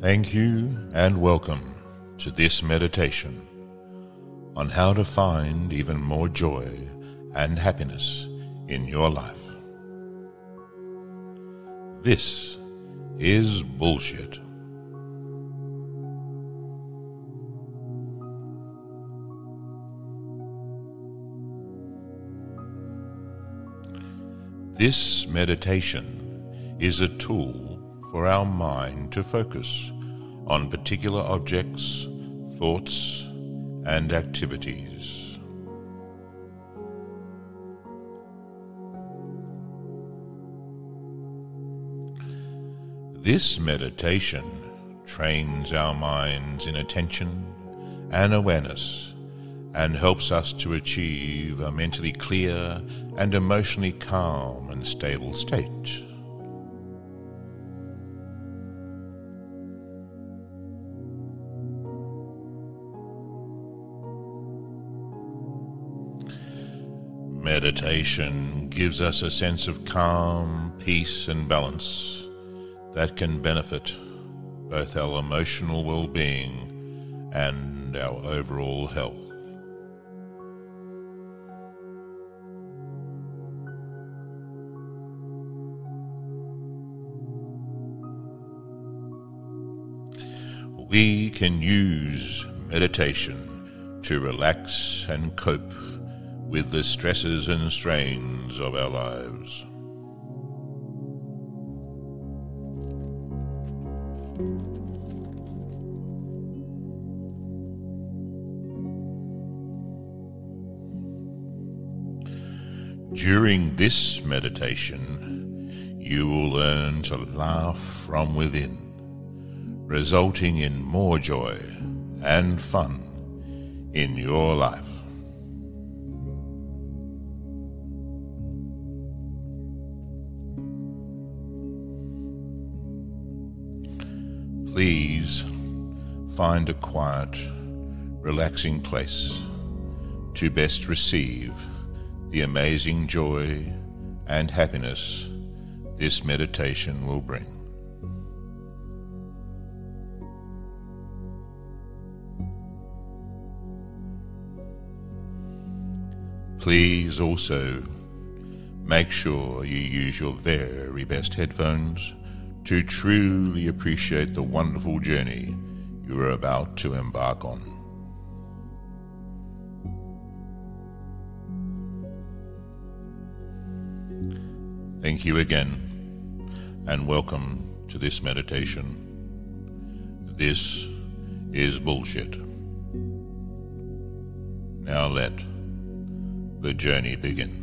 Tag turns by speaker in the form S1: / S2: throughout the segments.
S1: Thank you and welcome to this meditation on how to find even more joy and happiness in your life. This is bullshit. This meditation is a tool for our mind to focus on particular objects, thoughts, and activities. This meditation trains our minds in attention and awareness and helps us to achieve a mentally clear and emotionally calm and stable state. Meditation gives us a sense of calm, peace, and balance that can benefit both our emotional well being and our overall health. We can use meditation to relax and cope with the stresses and strains of our lives. During this meditation, you will learn to laugh from within, resulting in more joy and fun in your life. Please find a quiet, relaxing place to best receive the amazing joy and happiness this meditation will bring. Please also make sure you use your very best headphones to truly appreciate the wonderful journey you are about to embark on. Thank you again, and welcome to this meditation. This is bullshit. Now let the journey begin.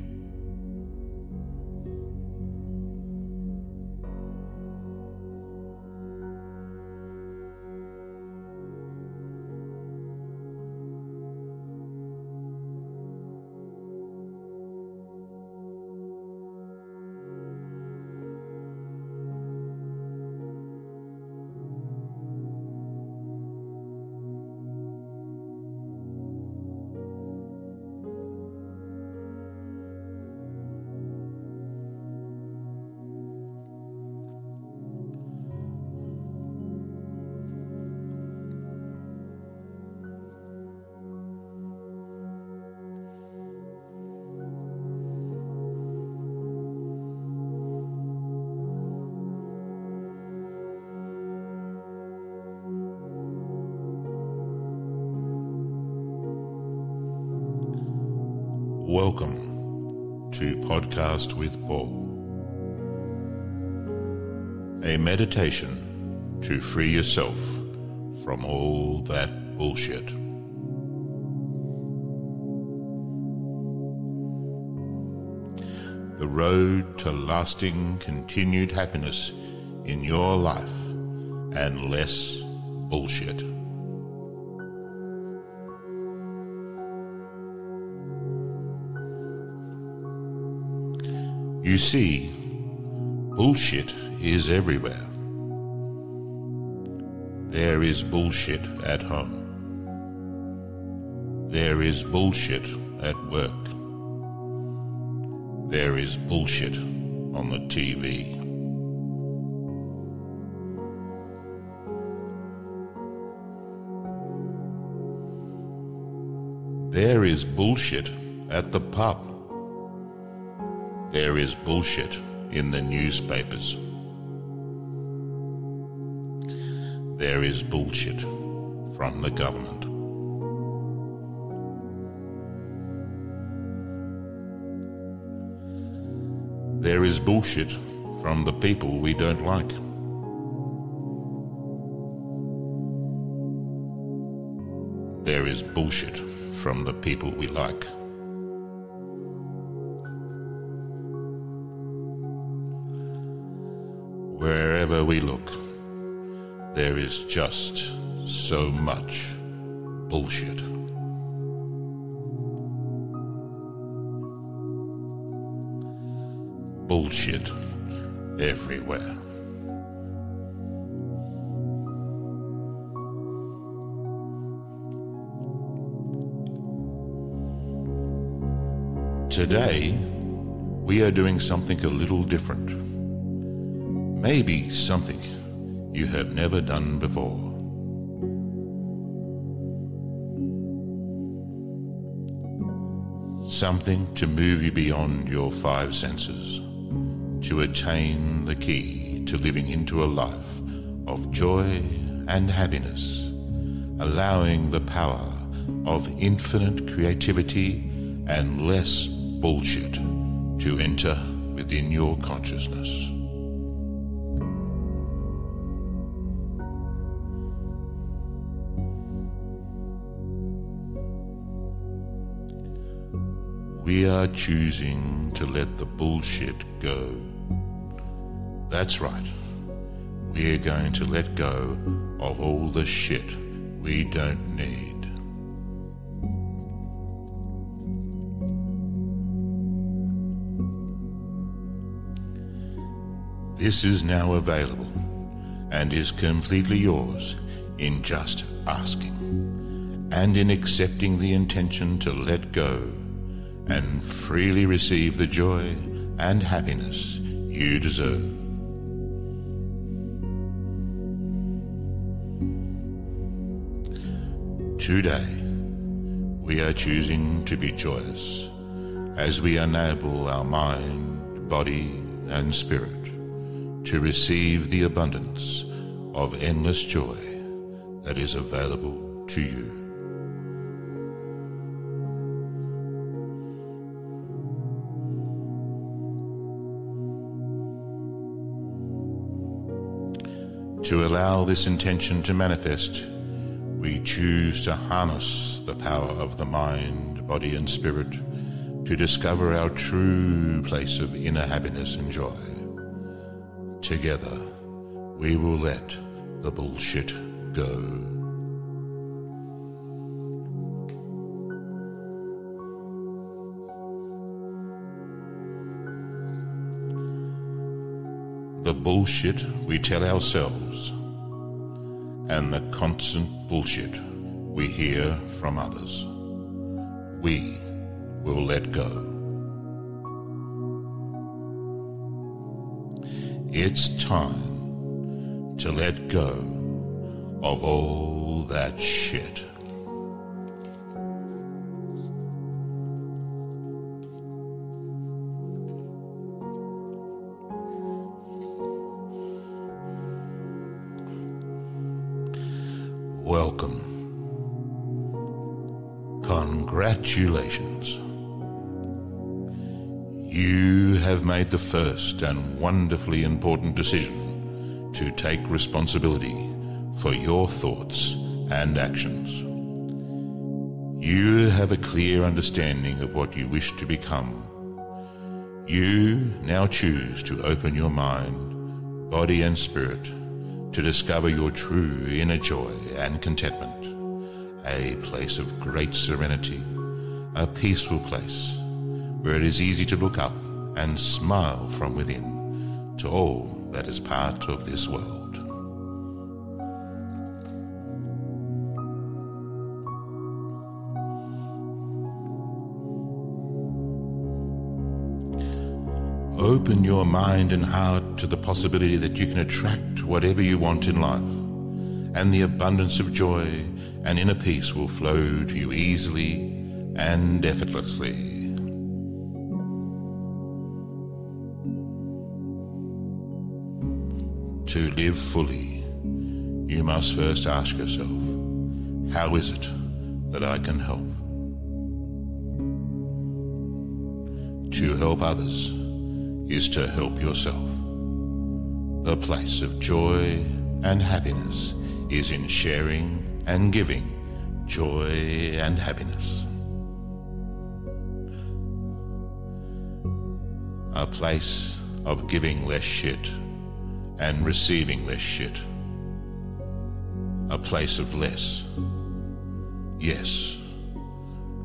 S1: Welcome to Podcast with Paul. A meditation to free yourself from all that bullshit. The road to lasting continued happiness in your life and less bullshit. You see, bullshit is everywhere. There is bullshit at home. There is bullshit at work. There is bullshit on the TV. There is bullshit at the pub. There is bullshit in the newspapers. There is bullshit from the government. There is bullshit from the people we don't like. There is bullshit from the people we like. Wherever we look, there is just so much bullshit. Bullshit everywhere. Today, we are doing something a little different. Maybe something you have never done before. Something to move you beyond your five senses, to attain the key to living into a life of joy and happiness, allowing the power of infinite creativity and less bullshit to enter within your consciousness. We are choosing to let the bullshit go. That's right. We're going to let go of all the shit we don't need. This is now available and is completely yours in just asking and in accepting the intention to let go and freely receive the joy and happiness you deserve. Today, we are choosing to be joyous as we enable our mind, body, and spirit to receive the abundance of endless joy that is available to you. To allow this intention to manifest, we choose to harness the power of the mind, body, and spirit to discover our true place of inner happiness and joy. Together, we will let the bullshit go. The bullshit we tell ourselves and the constant bullshit we hear from others. We will let go. It's time to let go of all that shit. Welcome. Congratulations. You have made the first and wonderfully important decision to take responsibility for your thoughts and actions. You have a clear understanding of what you wish to become. You now choose to open your mind, body, and spirit to discover your true inner joy and contentment, a place of great serenity, a peaceful place where it is easy to look up and smile from within to all that is part of this world. Open your mind and heart to the possibility that you can attract whatever you want in life, and the abundance of joy and inner peace will flow to you easily and effortlessly. To live fully, you must first ask yourself, how is it that I can help? To help others is to help yourself. The place of joy and happiness is in sharing and giving joy and happiness. A place of giving less shit and receiving less shit. A place of less. Yes,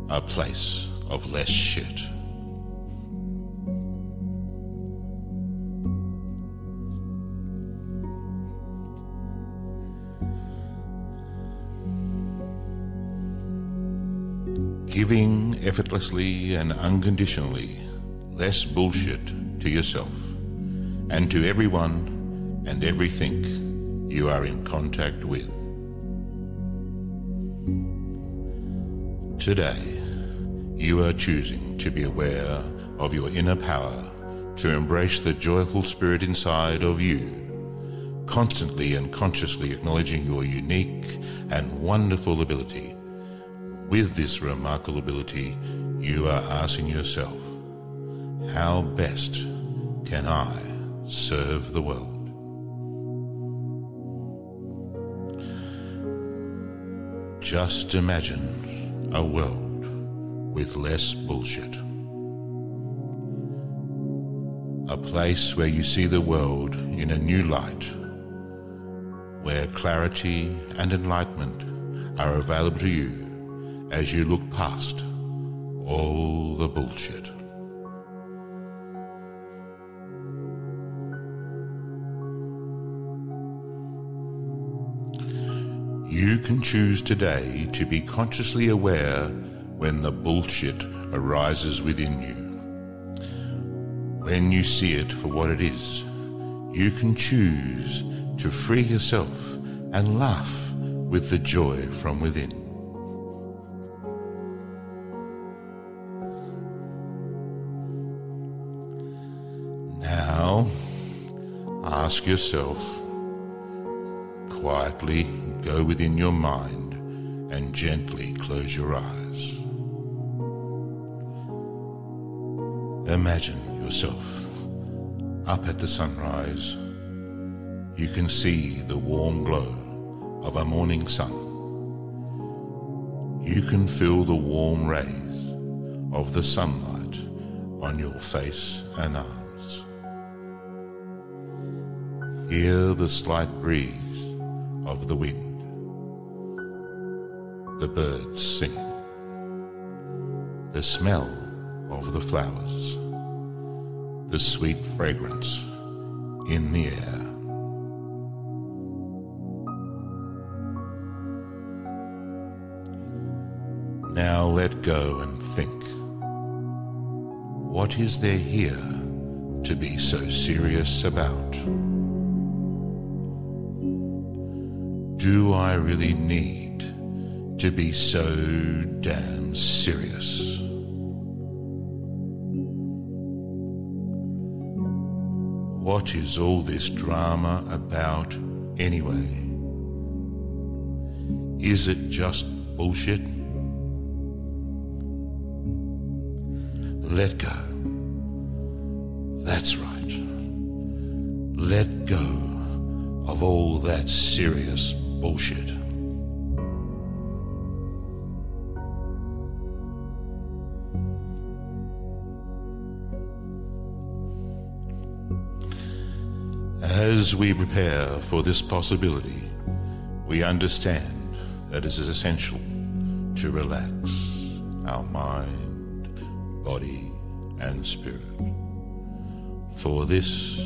S1: a place of less shit. Giving effortlessly and unconditionally less bullshit to yourself and to everyone and everything you are in contact with. Today, you are choosing to be aware of your inner power to embrace the joyful spirit inside of you, constantly and consciously acknowledging your unique and wonderful ability with this remarkable ability, you are asking yourself, how best can I serve the world? Just imagine a world with less bullshit. A place where you see the world in a new light, where clarity and enlightenment are available to you as you look past all the bullshit. You can choose today to be consciously aware when the bullshit arises within you. When you see it for what it is, you can choose to free yourself and laugh with the joy from within. Ask yourself, quietly go within your mind and gently close your eyes. Imagine yourself up at the sunrise. You can see the warm glow of a morning sun. You can feel the warm rays of the sunlight on your face and arms. Hear the slight breeze of the wind, the birds singing, the smell of the flowers, the sweet fragrance in the air. Now let go and think. What is there here to be so serious about? Do I really need to be so damn serious? What is all this drama about anyway? Is it just bullshit? Let go. That's right. Let go of all that serious bullshit. As we prepare for this possibility, we understand that it is essential to relax our mind, body, and spirit. For this,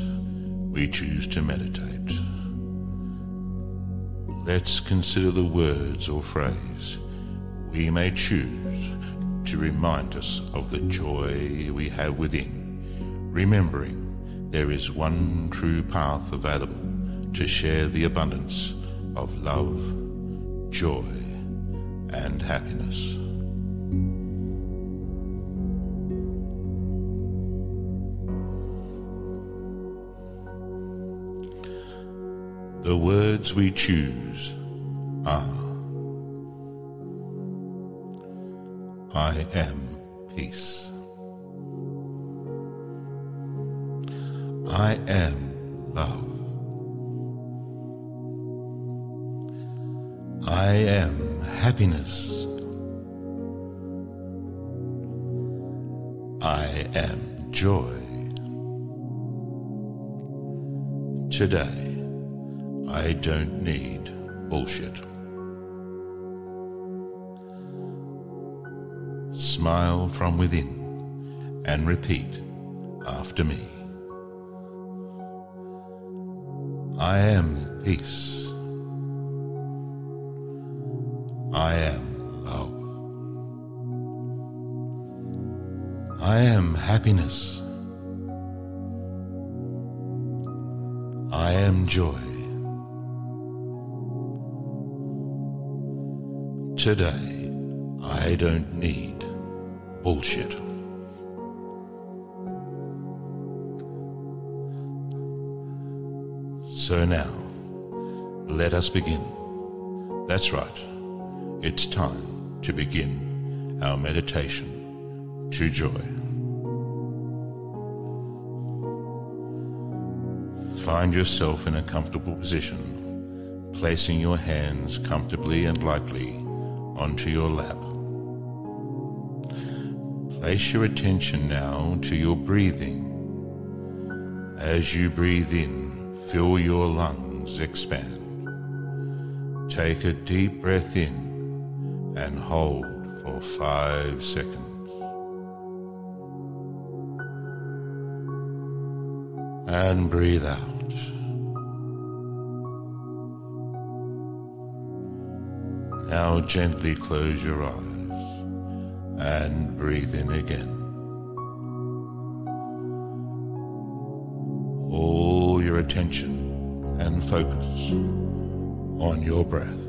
S1: we choose to meditate. Let's consider the words or phrase we may choose to remind us of the joy we have within, remembering there is one true path available to share the abundance of love, joy, and happiness. The words we choose are I am peace. I am love. I am happiness. I am joy. Today, I don't need bullshit. Smile from within and repeat after me. I am peace. I am love. I am happiness. I am joy. Today, I don't need bullshit. So now, let us begin. That's right. It's time to begin our meditation to joy. Find yourself in a comfortable position, placing your hands comfortably and lightly onto your lap. Place your attention now to your breathing. As you breathe in, feel your lungs expand. Take a deep breath in and hold for five seconds. And breathe out. Now gently close your eyes and breathe in again. All your attention and focus on your breath.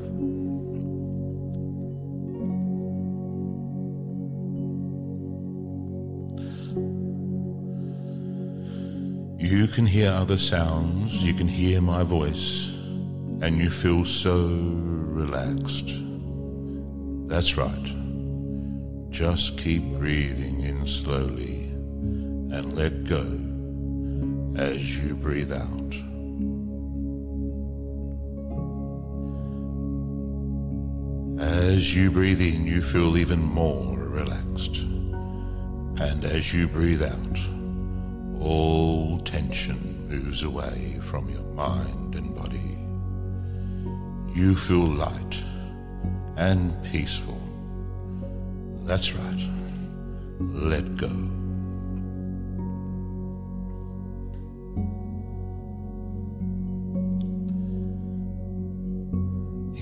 S1: You can hear other sounds, you can hear my voice, and you feel so relaxed. That's right. Just keep breathing in slowly and let go as you breathe out. As you breathe in, you feel even more relaxed. And as you breathe out, all tension moves away from your mind and body. You feel light and peaceful. That's right. Let go.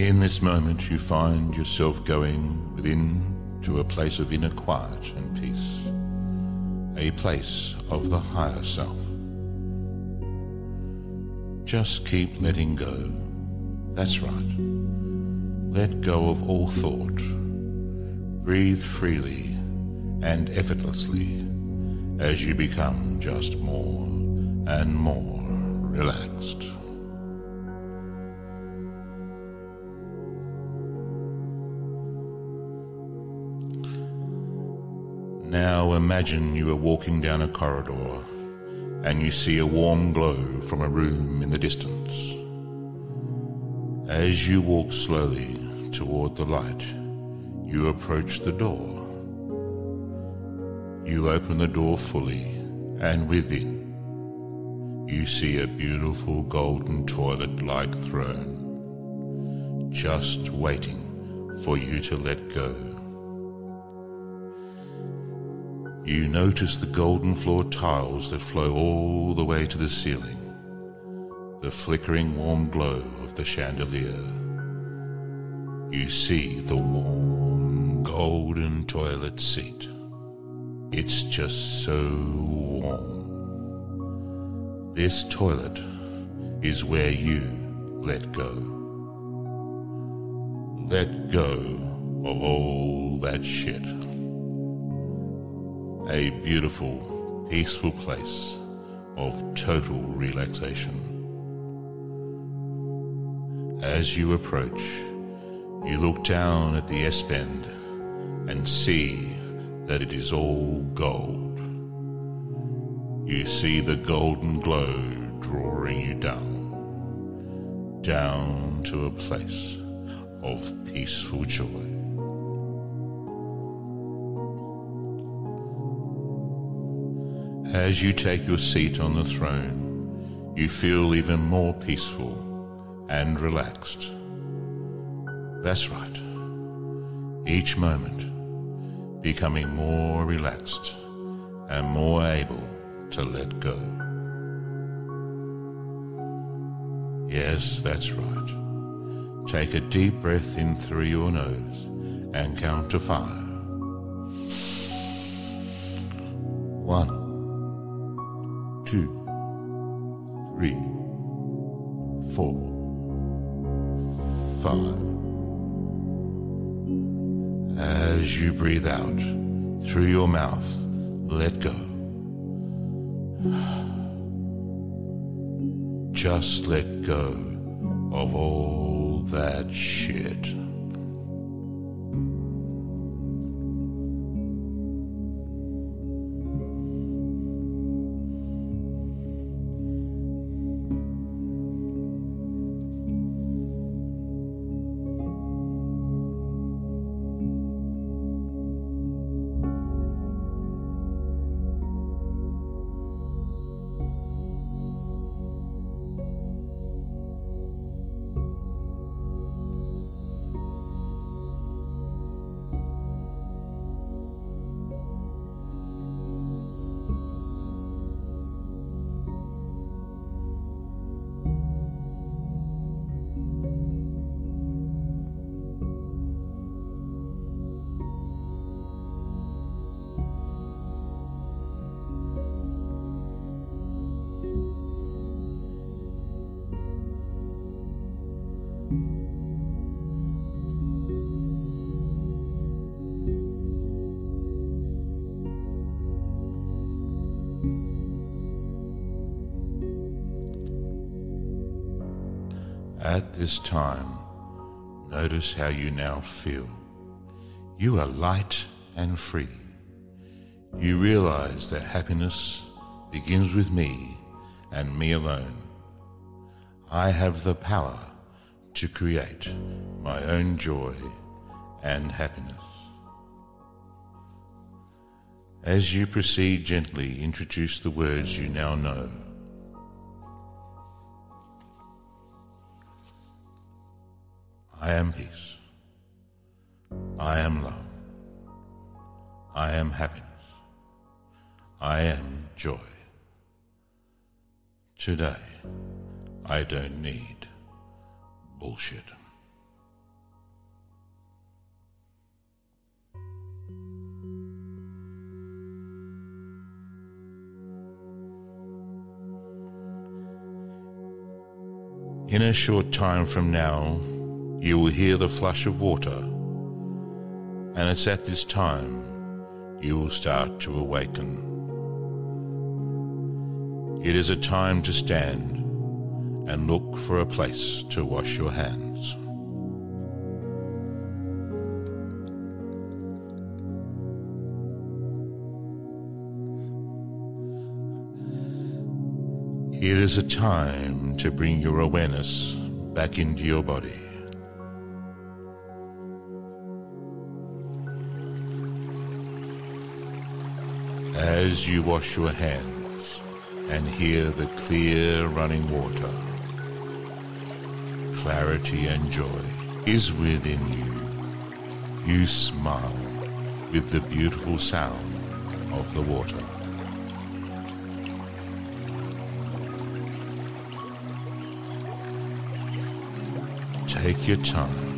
S1: In this moment, you find yourself going within to a place of inner quiet and peace, a place of the higher self. Just keep letting go. That's right. Let go of all thought. Breathe freely and effortlessly as you become just more and more relaxed. Now imagine you are walking down a corridor and you see a warm glow from a room in the distance. As you walk slowly toward the light, you approach the door. You open the door fully, and within, you see a beautiful golden toilet like throne, just waiting for you to let go. You notice the golden floor tiles that flow all the way to the ceiling, the flickering warm glow of the chandelier. You see the warm golden toilet seat. It's just so warm. This toilet is where you let go. Let go of all that shit. A beautiful, peaceful place of total relaxation. As you approach, you look down at the S bend and see that it is all gold. You see the golden glow drawing you down, down to a place of peaceful joy. As you take your seat on the throne, you feel even more peaceful and relaxed. That's right. Each moment, becoming more relaxed and more able to let go. Yes, that's right. Take a deep breath in through your nose and count to five. One, two, three, four, five. As you breathe out through your mouth, let go. Just let go of all that shit. At this time, notice how you now feel. You are light and free. You realize that happiness begins with me and me alone. I have the power to create my own joy and happiness. As you proceed gently, introduce the words you now know. I am peace. I am love. I am happiness. I am joy. Today, I don't need bullshit. In a short time from now, you will hear the flush of water, and it's at this time you will start to awaken. It is a time to stand and look for a place to wash your hands. It is a time to bring your awareness back into your body. As you wash your hands, and hear the clear running water. Clarity and joy is within you. You smile with the beautiful sound of the water. Take your time.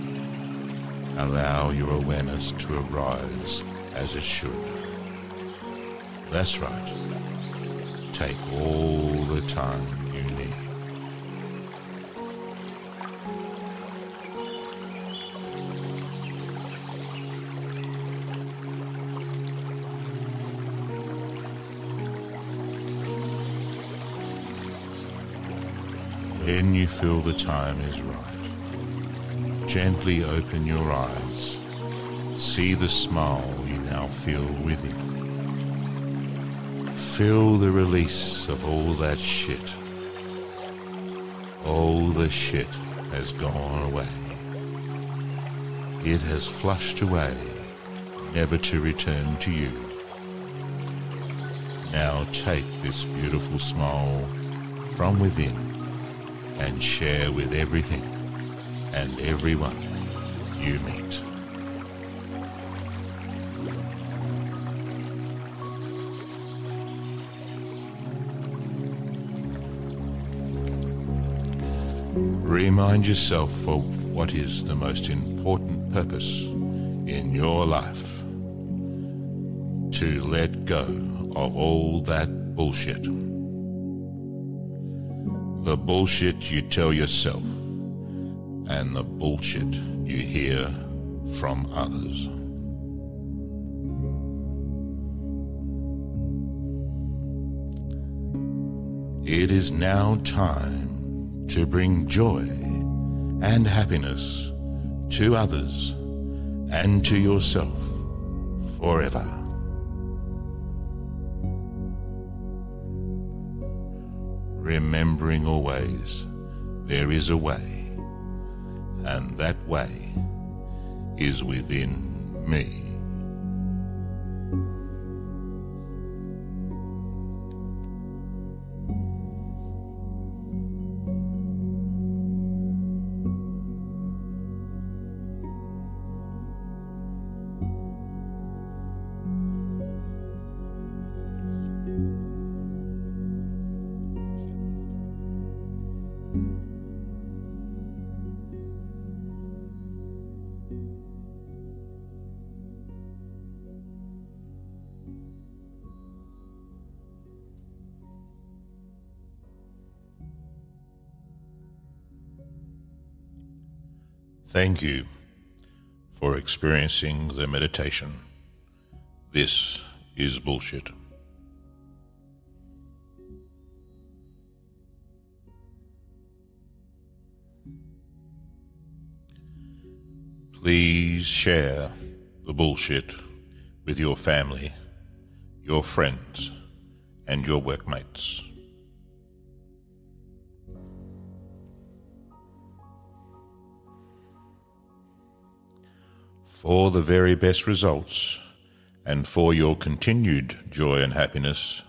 S1: Allow your awareness to arise as it should. That's right. Take all the time you need. When you feel the time is right, gently open your eyes. See the smile you now feel within. Feel the release of all that shit. All the shit has gone away. It has flushed away, never to return to you. Now take this beautiful smile from within and share with everything and everyone you meet. Remind yourself of what is the most important purpose in your life. To let go of all that bullshit. The bullshit you tell yourself and the bullshit you hear from others. It is now time to bring joy and happiness to others and to yourself forever. Remembering always there is a way, and that way is within me. Thank you for experiencing the meditation. This is bullshit. Please share the bullshit with your family, your friends, and your workmates. For the very best results and for your continued joy and happiness,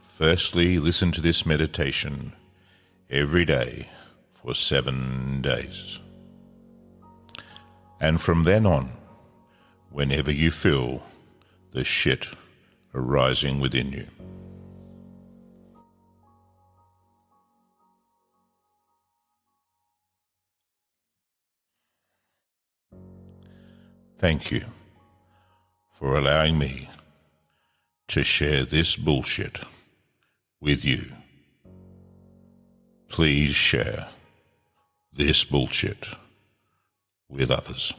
S1: firstly listen to this meditation every day for seven days. And from then on, whenever you feel the shit arising within you. Thank you for allowing me to share this bullshit with you. Please share this bullshit with others.